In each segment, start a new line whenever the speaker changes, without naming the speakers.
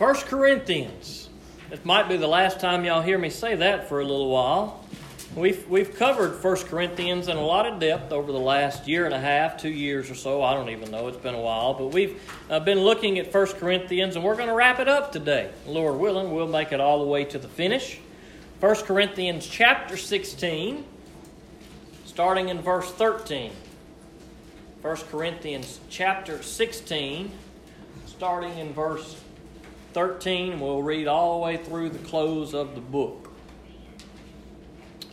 First Corinthians. This might be the last time y'all hear me say that for a little while. We've, we've covered 1 Corinthians in a lot of depth over the last year and a half, two years or so. I don't even know. It's been a while. But we've uh, been looking at 1 Corinthians, and we're going to wrap it up today. Lord willing, we'll make it all the way to the finish. 1 Corinthians chapter 16, starting in verse 13. 1 Corinthians chapter 16, starting in verse 13. We'll read all the way through the close of the book.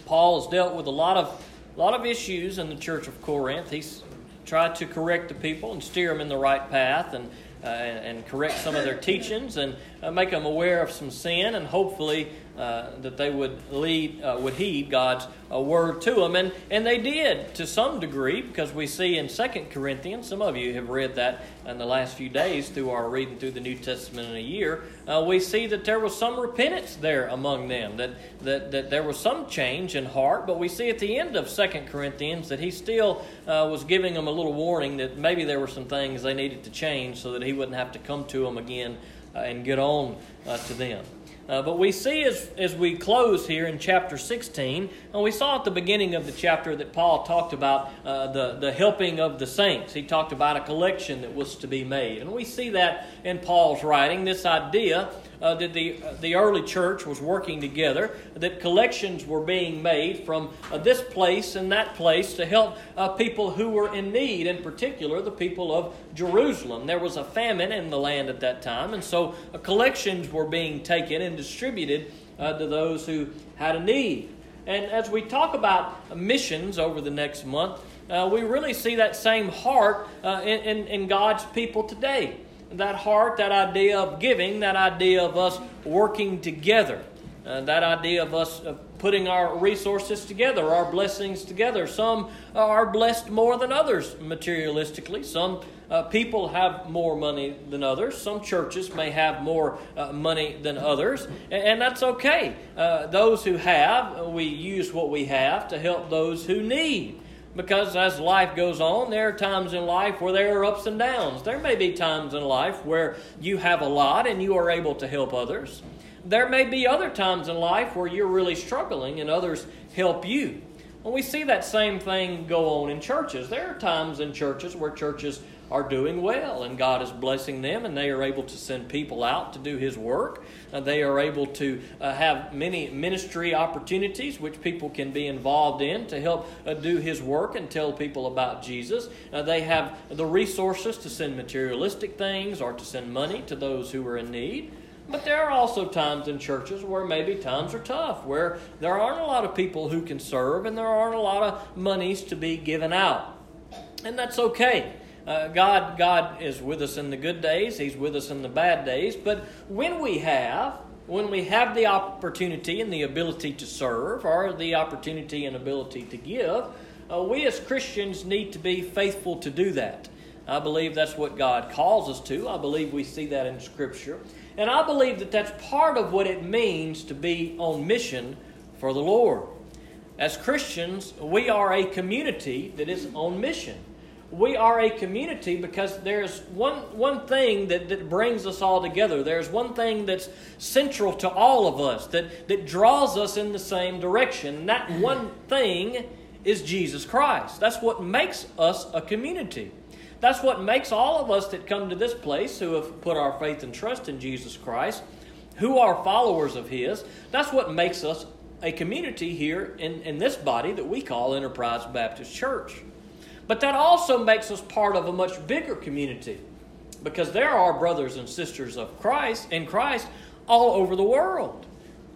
Paul has dealt with a lot of a lot of issues in the church of Corinth. He's tried to correct the people and steer them in the right path and uh, and, correct some of their teachings and uh, make them aware of some sin and hopefully uh, that they would lead uh, would heed God's uh, word to them and and they did to some degree because we see in Second Corinthians some of you have read that in the last few days through our reading through the New Testament in a year uh, we see that there was some repentance there among them that, that that there was some change in heart but we see at the end of Second Corinthians that he still was giving them a little warning that maybe there were some things they needed to change so that he wouldn't have to come to them again and get on to them. Uh, but we see as, as we close here in chapter 16, and we saw at the beginning of the chapter that Paul talked about uh, the, the helping of the saints. He talked about a collection that was to be made. And we see that in Paul's writing, this idea uh, that the, uh, the early church was working together, that collections were being made from uh, this place and that place to help uh, people who were in need, in particular the people of Jerusalem. There was a famine in the land at that time, and so uh, collections were being taken and distributed uh, to those who had a need. And as we talk about missions over the next month, we really see that same heart in, in, in God's people today that heart, that idea of giving, that idea of us working together, uh, that idea of us uh, putting our resources together, our blessings together. Some are blessed more than others materialistically. Some uh, people have more money than others. Some churches may have more uh, money than others, and, and that's okay. Uh, those who have, we use what we have to help those who need because as life goes on, there are times in life where there are ups and downs. There may be times in life where you have a lot and you are able to help others. There may be other times in life where you're really struggling and others help you. Well, we see that same thing go on in churches. There are times in churches where churches are doing well and God is blessing them and they are able to send people out to do His work. Uh, they are able to uh, have many ministry opportunities which people can be involved in to help uh, do His work and tell people about Jesus. Uh, they have the resources to send materialistic things or to send money to those who are in need. But there are also times in churches where maybe times are tough, where there aren't a lot of people who can serve and there aren't a lot of monies to be given out. And that's okay. Uh, God, God is with us in the good days. He's with us in the bad days. But when we have, when we have the opportunity and the ability to serve, or the opportunity and ability to give, uh, we as Christians need to be faithful to do that. I believe that's what God calls us to. I believe we see that in Scripture. And I believe that that's part of what it means to be on mission for the Lord. As Christians, we are a community that is on mission we are a community because there's one, one thing that, that brings us all together. There's one thing that's central to all of us that, that draws us in the same direction. And that one thing is Jesus Christ. That's what makes us a community. That's what makes all of us that come to this place who have put our faith and trust in Jesus Christ, who are followers of His, that's what makes us a community here in, in this body that we call Enterprise Baptist Church. But that also makes us part of a much bigger community because there are brothers and sisters of Christ in Christ all over the world,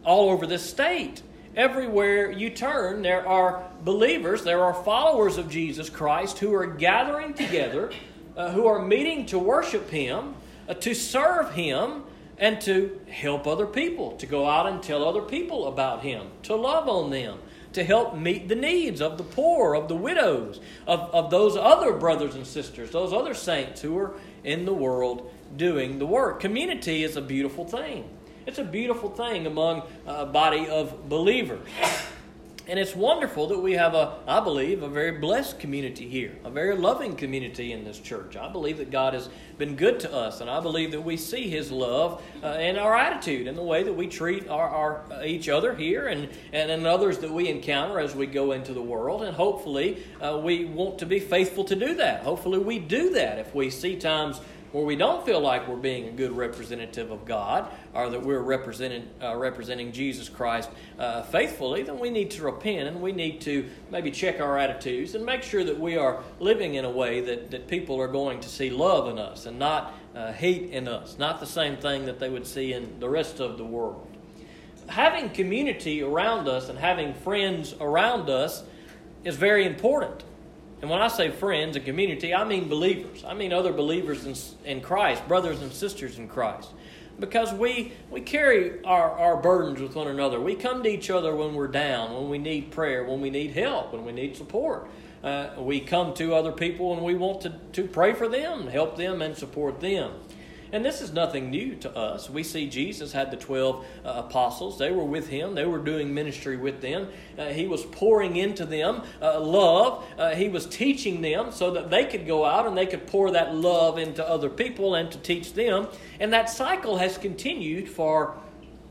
all over this state. Everywhere you turn, there are believers, there are followers of Jesus Christ who are gathering together, uh, who are meeting to worship Him, uh, to serve Him, and to help other people, to go out and tell other people about Him, to love on them, to help meet the needs of the poor, of the widows, of, of those other brothers and sisters, those other saints who are in the world doing the work. Community is a beautiful thing. It's a beautiful thing among a body of believers. And it's wonderful that we have a, I believe, a very blessed community here, a very loving community in this church. I believe that God has been good to us, and I believe that we see His love uh, in our attitude, in the way that we treat our, our uh, each other here, and and in others that we encounter as we go into the world. And hopefully, uh, we want to be faithful to do that. Hopefully, we do that if we see times where we don't feel like we're being a good representative of God or that we're representing, uh, representing Jesus Christ uh, faithfully, then we need to repent and we need to maybe check our attitudes and make sure that we are living in a way that, that people are going to see love in us and not uh, hate in us, not the same thing that they would see in the rest of the world. Having community around us and having friends around us is very important. And when I say friends and community, I mean believers. I mean other believers in, in Christ, brothers and sisters in Christ. Because we, we carry our, our burdens with one another. We come to each other when we're down, when we need prayer, when we need help, when we need support. Uh, we come to other people and we want to, to pray for them, help them, and support them. And this is nothing new to us. We see Jesus had the 12 uh, apostles. They were with him, they were doing ministry with them. Uh, he was pouring into them uh, love. Uh, he was teaching them so that they could go out and they could pour that love into other people and to teach them. And that cycle has continued for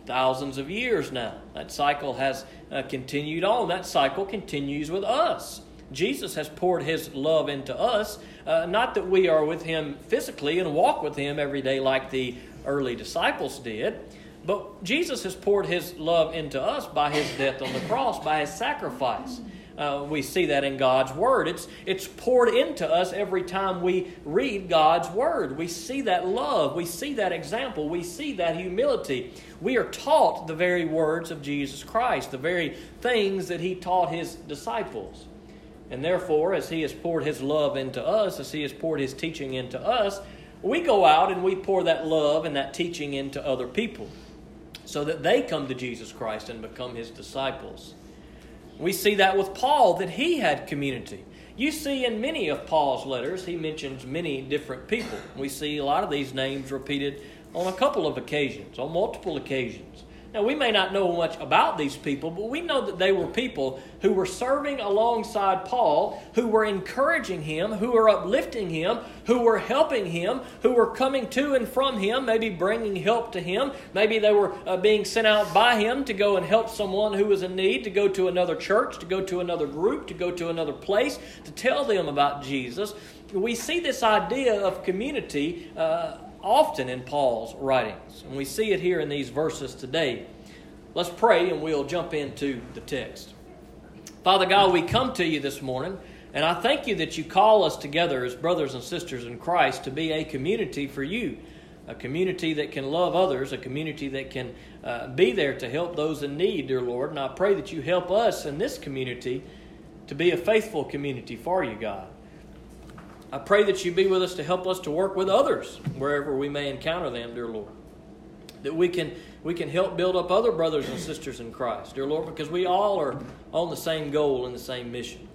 thousands of years now. That cycle has uh, continued on. That cycle continues with us. Jesus has poured his love into us. Uh, not that we are with him physically and walk with him every day like the early disciples did, but Jesus has poured his love into us by his death on the cross, by his sacrifice. Uh, we see that in God's Word. It's, it's poured into us every time we read God's Word. We see that love. We see that example. We see that humility. We are taught the very words of Jesus Christ, the very things that He taught His disciples. And therefore, as He has poured His love into us, as He has poured His teaching into us, we go out and we pour that love and that teaching into other people so that they come to Jesus Christ and become His disciples. We see that with Paul, that he had community. You see in many of Paul's letters, he mentions many different people. We see a lot of these names repeated on a couple of occasions, on multiple occasions. Now, we may not know much about these people, but we know that they were people who were serving alongside Paul, who were encouraging him, who were uplifting him, who were helping him, who were coming to and from him, maybe bringing help to him. Maybe they were uh, being sent out by him to go and help someone who was in need, to go to another church, to go to another group, to go to another place, to tell them about Jesus. We see this idea of community. Uh, often in Paul's writings, and we see it here in these verses today. Let's pray and we'll jump into the text. Father God, we come to you this morning, and I thank you that you call us together as brothers and sisters in Christ to be a community for you, a community that can love others, a community that can uh, be there to help those in need, dear Lord. And I pray that you help us in this community to be a faithful community for you, God. I pray that you be with us to help us to work with others wherever we may encounter them, dear Lord. That we can we can help build up other brothers and sisters in Christ, dear Lord, because we all are on the same goal and the same mission.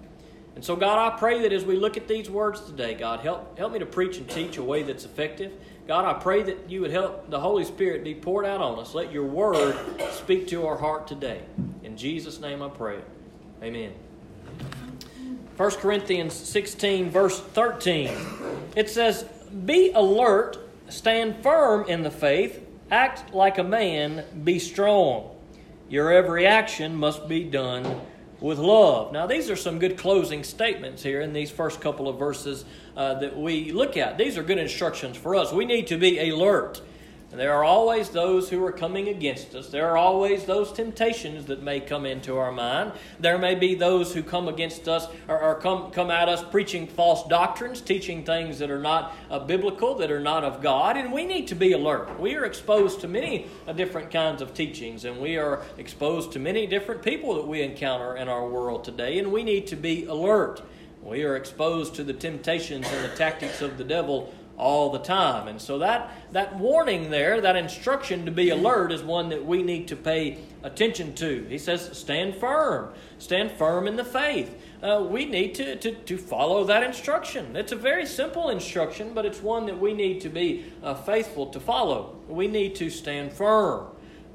And so, God, I pray that as we look at these words today, God, help, help me to preach and teach a way that's effective. God, I pray that you would help the Holy Spirit be poured out on us. Let your word speak to our heart today. In Jesus' name I pray. Amen. 1 Corinthians 16, verse 13. It says, Be alert, stand firm in the faith, act like a man, be strong. Your every action must be done with love. Now, these are some good closing statements here in these first couple of verses uh, that we look at. These are good instructions for us. We need to be alert. There are always those who are coming against us. There are always those temptations that may come into our mind. There may be those who come against us or, or come, come at us preaching false doctrines, teaching things that are not uh, biblical, that are not of God, and we need to be alert. We are exposed to many uh, different kinds of teachings, and we are exposed to many different people that we encounter in our world today, and we need to be alert. We are exposed to the temptations and the tactics of the devil all the time. And so that, that warning there, that instruction to be alert, is one that we need to pay attention to. He says, stand firm, stand firm in the faith. Uh, we need to, to, to follow that instruction. It's a very simple instruction, but it's one that we need to be uh, faithful to follow. We need to stand firm.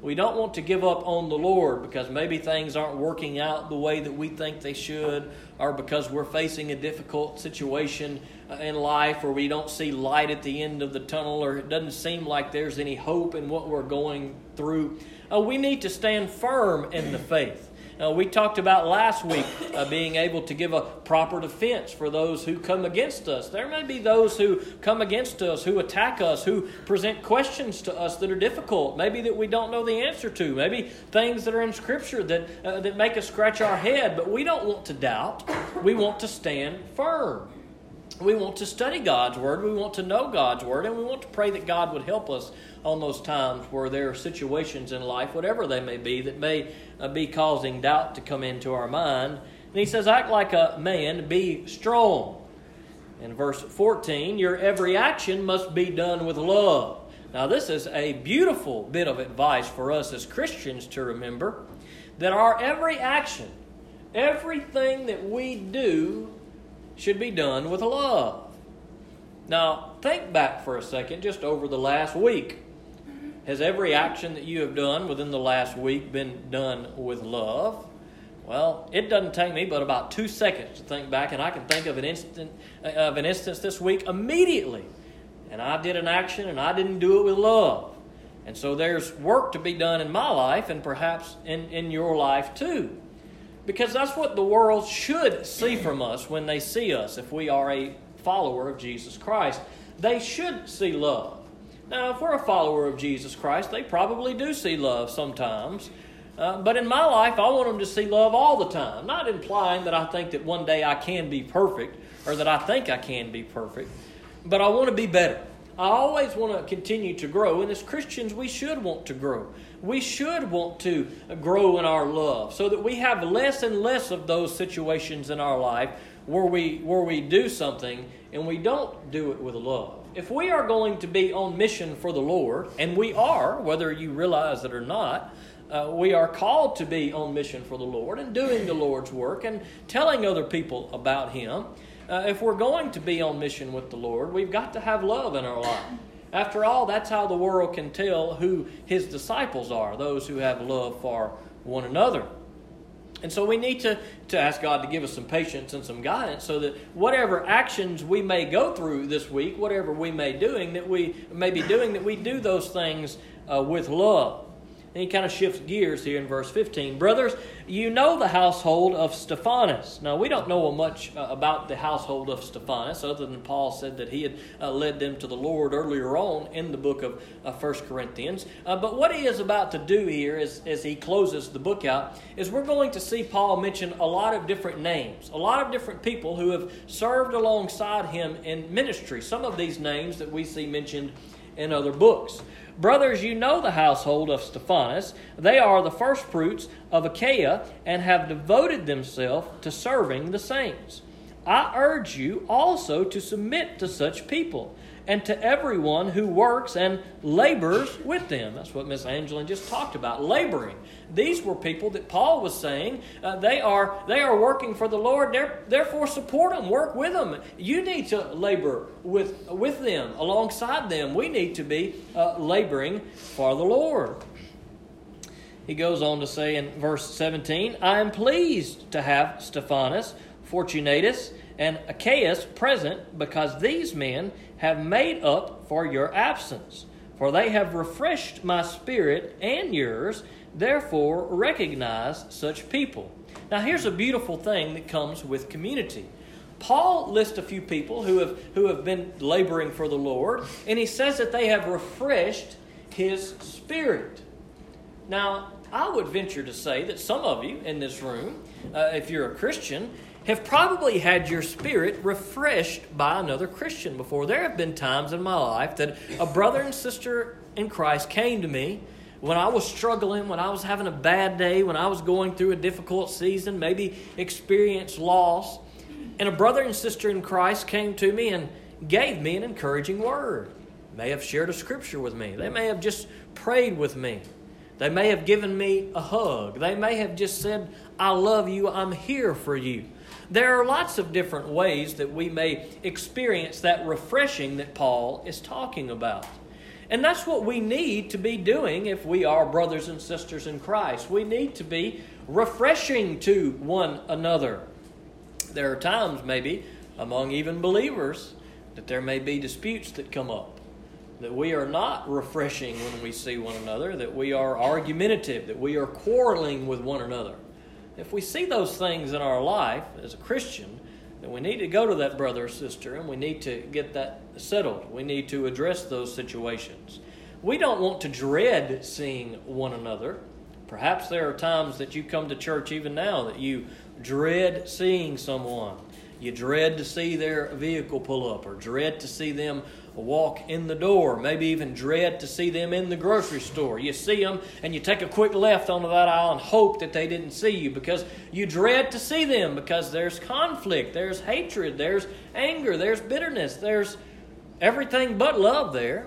We don't want to give up on the Lord because maybe things aren't working out the way that we think they should, or because we're facing a difficult situation in life, or we don't see light at the end of the tunnel, or it doesn't seem like there's any hope in what we're going through. Uh, we need to stand firm in the faith. Uh, we talked about last week uh, being able to give a proper defense for those who come against us. There may be those who come against us, who attack us, who present questions to us that are difficult, maybe that we don't know the answer to, maybe things that are in Scripture that, uh, that make us scratch our head, but we don't want to doubt. We want to stand firm. We want to study God's Word, we want to know God's Word, and we want to pray that God would help us on those times where there are situations in life, whatever they may be, that may uh, be causing doubt to come into our mind. And he says, Act like a man, be strong. In verse 14, your every action must be done with love. Now, this is a beautiful bit of advice for us as Christians to remember that our every action, everything that we do, should be done with love. Now, think back for a second, just over the last week. Has every action that you have done within the last week been done with love? Well, it doesn't take me but about two seconds to think back, and I can think of an instant uh, of an instance this week immediately. And I did an action, and I didn't do it with love. And so there's work to be done in my life, and perhaps in, in your life too. Because that's what the world should see from us when they see us, if we are a follower of Jesus Christ. They should see love. Now, if we're a follower of Jesus Christ, they probably do see love sometimes. Uh, but in my life, I want them to see love all the time. Not implying that I think that one day I can be perfect or that I think I can be perfect, but I want to be better. I always want to continue to grow, and as Christians, we should want to grow. We should want to grow in our love so that we have less and less of those situations in our life where we, where we do something and we don't do it with love if we are going to be on mission for the Lord, and we are, whether you realize it or not, uh, we are called to be on mission for the Lord and doing the Lord's work and telling other people about Him. Uh, if we're going to be on mission with the Lord, we've got to have love in our life. After all, that's how the world can tell who His disciples are those who have love for one another. And so we need to, to ask God to give us some patience and some guidance so that whatever actions we may go through this week, whatever we may doing that we may be doing, that we do those things uh, with love. And he kind of shifts gears here in verse 15. Brothers, you know the household of Stephanas. Now, we don't know much uh, about the household of Stephanas other than Paul said that he had uh, led them to the Lord earlier on in the book of uh, 1 Corinthians. Uh, but what he is about to do here, as, as he closes the book out, is we're going to see Paul mention a lot of different names, a lot of different people who have served alongside him in ministry. Some of these names that we see mentioned in other books. Brothers, you know the household of Stephanas. They are the firstfruits of Achaia and have devoted themselves to serving the saints. I urge you also to submit to such people and to everyone who works and labors with them. That's what Miss Angelin just talked about, laboring. These were people that Paul was saying uh, they are they are working for the Lord. Therefore, support them, work with them. You need to labor with with them, alongside them. We need to be uh, laboring for the Lord. He goes on to say in verse 17, I am pleased to have Stephanas, Fortunatus, and Achaeus present because these men have made up for your absence. For they have refreshed my spirit and yours, therefore recognize such people. Now, here's a beautiful thing that comes with community. Paul lists a few people who have, who have been laboring for the Lord, and he says that they have refreshed his spirit. Now, I would venture to say that some of you in this room, uh, if you're a Christian, have probably had your spirit refreshed by another Christian before. There have been times in my life that a brother and sister in Christ came to me when I was struggling, when I was having a bad day, when I was going through a difficult season, maybe experienced loss. And a brother and sister in Christ came to me and gave me an encouraging word. May have shared a scripture with me. They may have just prayed with me. They may have given me a hug. They may have just said, I love you. I'm here for you. There are lots of different ways that we may experience that refreshing that Paul is talking about. And that's what we need to be doing if we are brothers and sisters in Christ. We need to be refreshing to one another. There are times, maybe, among even believers, that there may be disputes that come up. That we are not refreshing when we see one another, that we are argumentative, that we are quarreling with one another. If we see those things in our life as a Christian, then we need to go to that brother or sister and we need to get that settled. We need to address those situations. We don't want to dread seeing one another. Perhaps there are times that you come to church even now that you dread seeing someone. You dread to see their vehicle pull up or dread to see them walk in the door, maybe even dread to see them in the grocery store. You see them and you take a quick left onto that aisle and hope that they didn't see you because you dread to see them because there's conflict, there's hatred, there's anger, there's bitterness, there's everything but love there.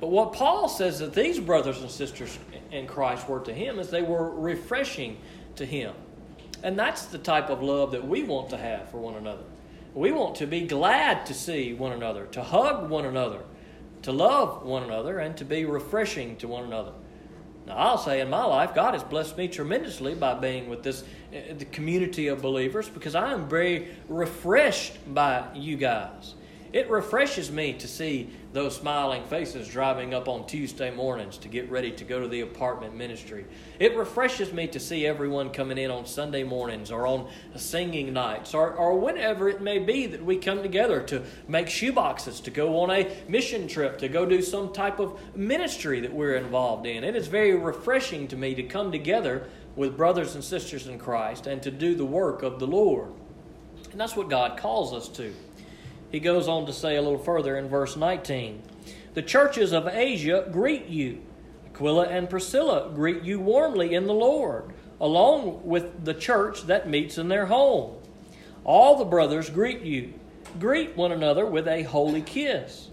But what Paul says that these brothers and sisters in Christ were to him is they were refreshing to him. And that's the type of love that we want to have for one another. We want to be glad to see one another, to hug one another, to love one another, and to be refreshing to one another. Now, I'll say in my life, God has blessed me tremendously by being with this uh, the community of believers because I am very refreshed by you guys. It refreshes me to see those smiling faces driving up on Tuesday mornings to get ready to go to the apartment ministry. It refreshes me to see everyone coming in on Sunday mornings or on singing nights or, or whenever it may be that we come together to make shoeboxes, to go on a mission trip, to go do some type of ministry that we're involved in. It is very refreshing to me to come together with brothers and sisters in Christ and to do the work of the Lord. And that's what God calls us to. He goes on to say a little further in verse 19 The churches of Asia greet you. Aquila and Priscilla greet you warmly in the Lord, along with the church that meets in their home. All the brothers greet you. Greet one another with a holy kiss.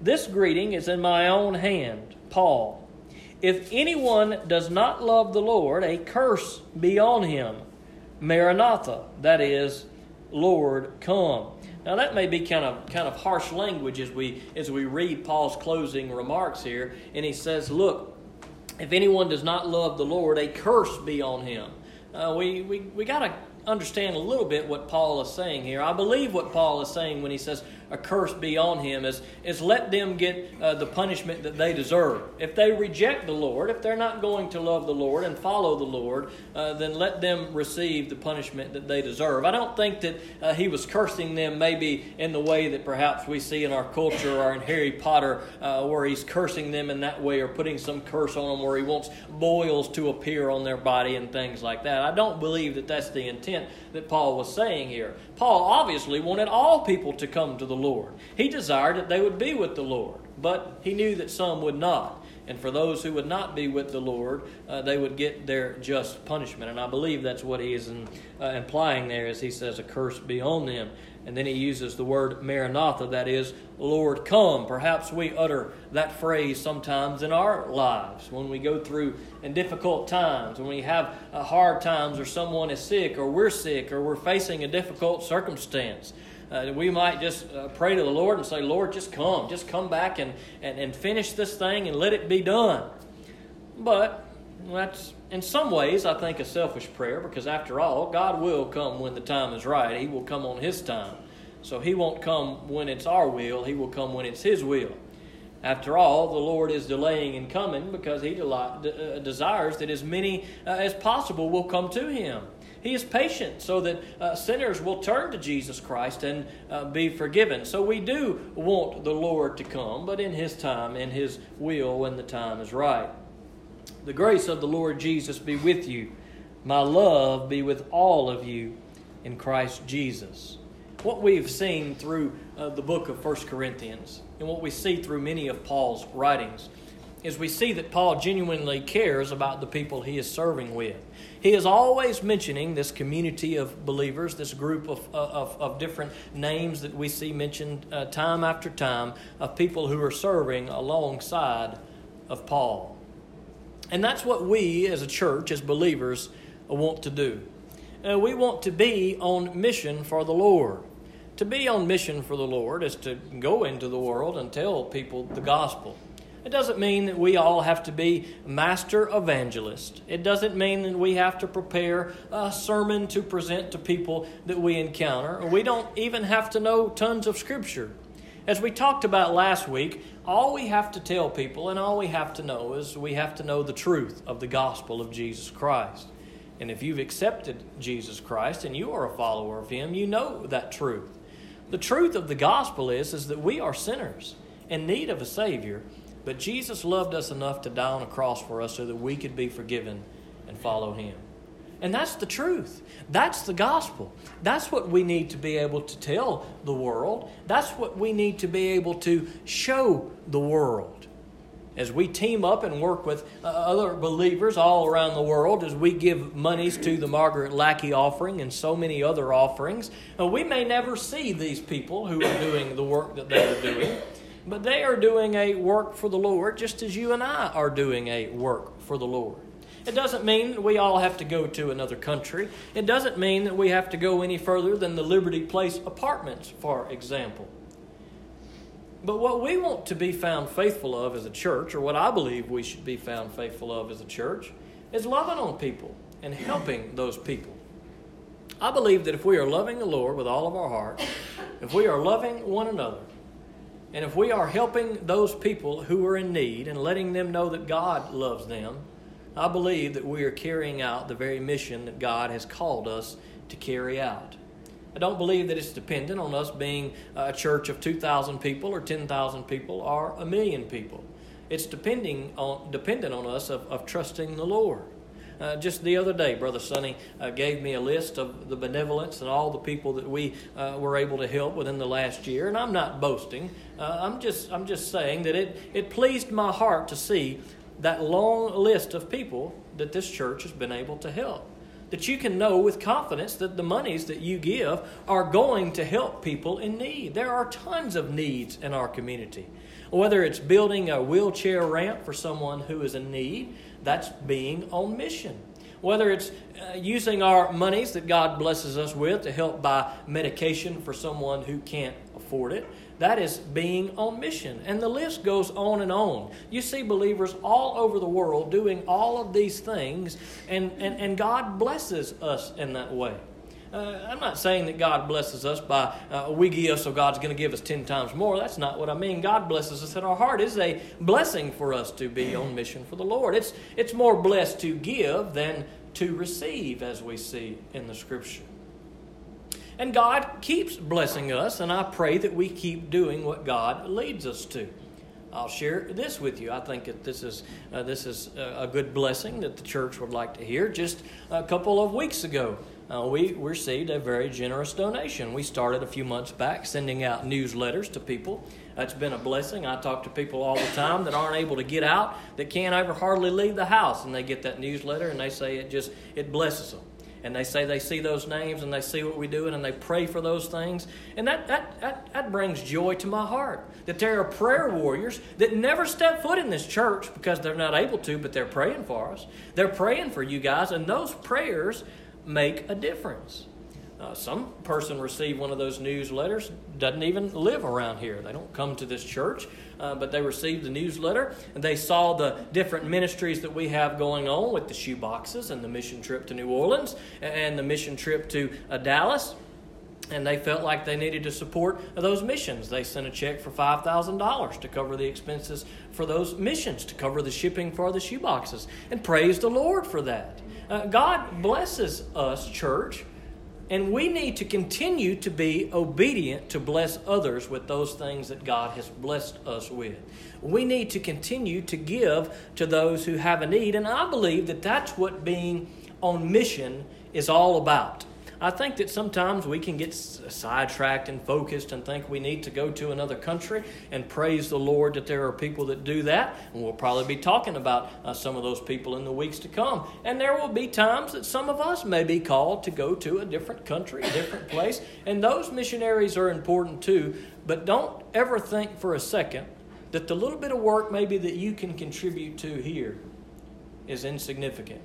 This greeting is in my own hand, Paul. If anyone does not love the Lord, a curse be on him. Maranatha, that is, Lord, come. Now that may be kind of kind of harsh language as we as we read Paul's closing remarks here, and he says, "Look, if anyone does not love the Lord, a curse be on him." Uh, we we we got to understand a little bit what Paul is saying here. I believe what Paul is saying when he says a curse be on him is, is let them get uh, the punishment that they deserve. If they reject the Lord, if they're not going to love the Lord and follow the Lord, uh, then let them receive the punishment that they deserve. I don't think that uh, he was cursing them maybe in the way that perhaps we see in our culture or in Harry Potter, uh, where he's cursing them in that way or putting some curse on them where he wants boils to appear on their body and things like that. I don't believe that that's the intent that Paul was saying here. Paul obviously wanted all people to come to the Lord. He desired that they would be with the Lord, but he knew that some would not. And for those who would not be with the Lord, uh, they would get their just punishment. And I believe that's what he is in, uh, implying there as he says, A curse be on them. And then he uses the word Maranatha, that is, Lord, come. Perhaps we utter that phrase sometimes in our lives when we go through in difficult times, when we have hard times, or someone is sick, or we're sick, or we're facing a difficult circumstance. Uh, we might just uh, pray to the Lord and say, Lord, just come. Just come back and, and, and finish this thing and let it be done. But that's, in some ways, I think, a selfish prayer because, after all, God will come when the time is right. He will come on His time. So He won't come when it's our will, He will come when it's His will. After all, the Lord is delaying in coming because He uh, desires that as many uh, as possible will come to Him. He is patient so that uh, sinners will turn to Jesus Christ and uh, be forgiven. So we do want the Lord to come, but in His time, in His will, when the time is right. The grace of the Lord Jesus be with you. My love be with all of you in Christ Jesus. What we've seen through uh, the book of 1 Corinthians and what we see through many of Paul's writings is we see that Paul genuinely cares about the people he is serving with. He is always mentioning this community of believers, this group of, of, of different names that we see mentioned uh, time after time of people who are serving alongside of Paul. And that's what we as a church, as believers, want to do. Uh, we want to be on mission for the Lord. To be on mission for the Lord is to go into the world and tell people the gospel. It doesn't mean that we all have to be master evangelists. It doesn't mean that we have to prepare a sermon to present to people that we encounter. We don't even have to know tons of Scripture. As we talked about last week, all we have to tell people and all we have to know is we have to know the truth of the gospel of Jesus Christ. And if you've accepted Jesus Christ and you are a follower of Him, you know that truth. The truth of the gospel is, is that we are sinners in need of a Savior, but Jesus loved us enough to die on a cross for us so that we could be forgiven and follow Him. And that's the truth. That's the gospel. That's what we need to be able to tell the world. That's what we need to be able to show the world. As we team up and work with uh, other believers all around the world, as we give monies to the Margaret Lackey offering and so many other offerings, uh, we may never see these people who are doing the work that they are doing, but they are doing a work for the Lord just as you and I are doing a work for the Lord. It doesn't mean that we all have to go to another country. It doesn't mean that we have to go any further than the Liberty Place apartments, for example. But what we want to be found faithful of as a church, or what I believe we should be found faithful of as a church, is loving on people and helping those people. I believe that if we are loving the Lord with all of our heart, if we are loving one another, and if we are helping those people who are in need and letting them know that God loves them, I believe that we are carrying out the very mission that God has called us to carry out. I don't believe that it's dependent on us being a church of 2,000 people or 10,000 people or a million people. It's depending on, dependent on us of, of trusting the Lord. Uh, just the other day, Brother Sonny uh, gave me a list of the benevolence and all the people that we uh, were able to help within the last year. And I'm not boasting. Uh, I'm just I'm just saying that it it pleased my heart to see that long list of people that this church has been able to help. That you can know with confidence that the monies that you give are going to help people in need. There are tons of needs in our community. Whether it's building a wheelchair ramp for someone who is in need, that's being on mission. Whether it's uh, using our monies that God blesses us with to help buy medication for someone who can't afford it, that is being on mission. And the list goes on and on. You see believers all over the world doing all of these things, and, and, and God blesses us in that way. Uh, I'm not saying that God blesses us by uh, we give, so God's going to give us 10 times more. That's not what I mean. God blesses us in our heart. is a blessing for us to be on mission for the Lord. It's, it's more blessed to give than to receive, as we see in the Scripture. And God keeps blessing us, and I pray that we keep doing what God leads us to. I'll share this with you. I think that this is uh, this is a good blessing that the church would like to hear. Just a couple of weeks ago, uh, we received a very generous donation. We started a few months back sending out newsletters to people. That's been a blessing. I talk to people all the time that aren't able to get out, that can't ever hardly leave the house, and they get that newsletter and they say it just it blesses them and they say they see those names and they see what we're doing and they pray for those things. And that, that, that, that brings joy to my heart. That there are prayer warriors that never step foot in this church because they're not able to, but they're praying for us. They're praying for you guys, and those prayers make a difference. Uh, some person received one of those newsletters doesn't even live around here. They don't come to this church, uh, but they received the newsletter and they saw the different ministries that we have going on with the shoe boxes and the mission trip to New Orleans and the mission trip to uh, Dallas. And they felt like they needed to support those missions. They sent a check for $5,000 to cover the expenses for those missions, to cover the shipping for the shoe boxes. And praise the Lord for that. Uh, God blesses us, church, and we need to continue to be obedient to bless others with those things that God has blessed us with. We need to continue to give to those who have a need. And I believe that that's what being on mission is all about. I think that sometimes we can get sidetracked and focused and think we need to go to another country and praise the Lord that there are people that do that. And we'll probably be talking about uh, some of those people in the weeks to come. And there will be times that some of us may be called to go to a different country, a different place. And those missionaries are important too. But don't ever think for a second that the little bit of work maybe that you can contribute to here is insignificant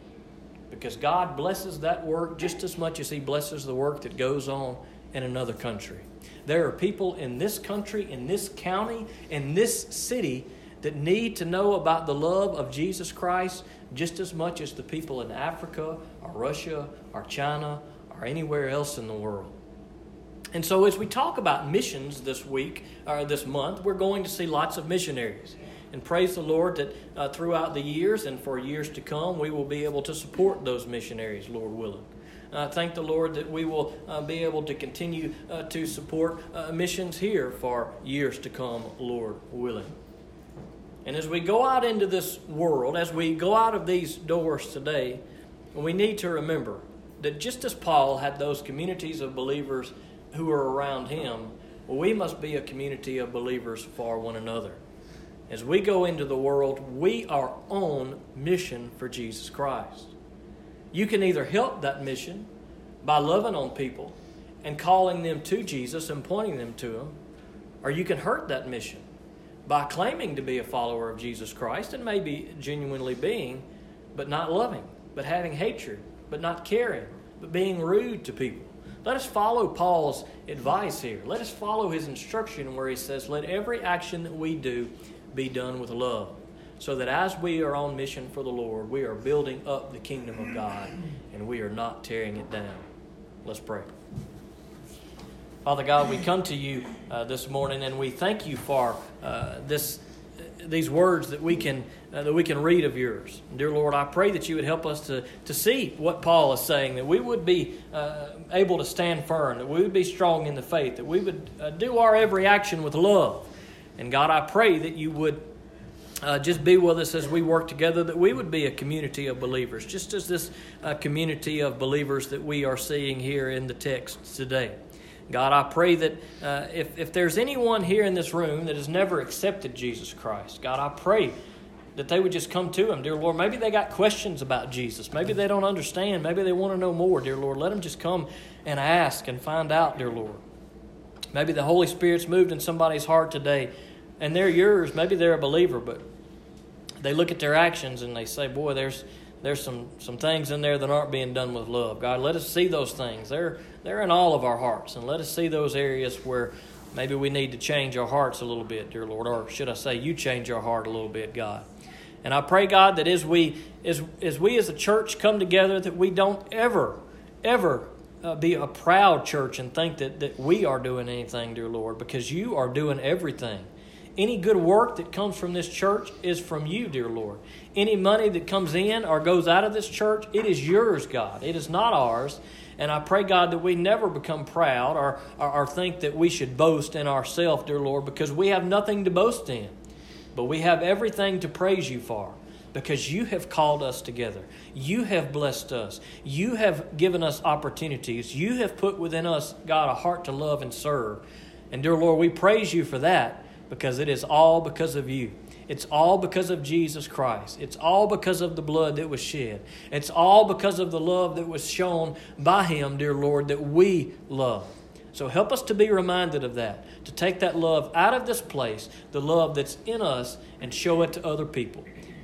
because God blesses that work just as much as He blesses the work that goes on in another country. There are people in this country, in this county, in this city that need to know about the love of Jesus Christ just as much as the people in Africa or Russia or China or anywhere else in the world. And so, as we talk about missions this week or this month, we're going to see lots of missionaries. And praise the Lord that uh, throughout the years and for years to come, we will be able to support those missionaries, Lord willing. Uh, thank the Lord that we will uh, be able to continue uh, to support uh, missions here for years to come, Lord willing. And as we go out into this world, as we go out of these doors today, we need to remember that just as Paul had those communities of believers who were around him, we must be a community of believers for one another. As we go into the world, we are on mission for Jesus Christ. You can either help that mission by loving on people and calling them to Jesus and pointing them to Him, or you can hurt that mission by claiming to be a follower of Jesus Christ and maybe genuinely being, but not loving, but having hatred, but not caring, but being rude to people. Let us follow Paul's advice here. Let us follow his instruction where he says, Let every action that we do be done with love so that as we are on mission for the Lord, we are building up the kingdom of God and we are not tearing it down. Let's pray. Father God, we come to you uh, this morning and we thank you for uh, this these words that we can uh, that we can read of yours. Dear Lord, I pray that you would help us to, to see what Paul is saying, that we would be uh, able to stand firm, that we would be strong in the faith, that we would uh, do our every action with love. And God, I pray that you would uh, just be with us as we work together, that we would be a community of believers, just as this uh, community of believers that we are seeing here in the text today. God, I pray that uh, if, if there's anyone here in this room that has never accepted Jesus Christ, God, I pray that they would just come to Him, dear Lord. Maybe they got questions about Jesus. Maybe they don't understand. Maybe they want to know more, dear Lord. Let them just come and ask and find out, dear Lord. Maybe the Holy Spirit's moved in somebody's heart today and they're yours. Maybe they're a believer, but they look at their actions and they say, "Boy, there's there's some some things in there that aren't being done with love." God, let us see those things. They're they're in all of our hearts, and let us see those areas where maybe we need to change our hearts a little bit, dear Lord, or should I say, you change our heart a little bit, God. And I pray, God, that as we as as we as a church come together, that we don't ever ever uh, be a proud church and think that, that we are doing anything, dear Lord, because you are doing everything. Any good work that comes from this church is from you, dear Lord. Any money that comes in or goes out of this church, it is yours, God. It is not ours. And I pray, God, that we never become proud or, or, or think that we should boast in ourselves, dear Lord, because we have nothing to boast in. But we have everything to praise you for because you have called us together. You have blessed us. You have given us opportunities. You have put within us, God, a heart to love and serve. And dear Lord, we praise you for that because it is all because of you. It's all because of Jesus Christ. It's all because of the blood that was shed. It's all because of the love that was shown by Him, dear Lord, that we love. So help us to be reminded of that, to take that love out of this place, the love that's in us, and show it to other people.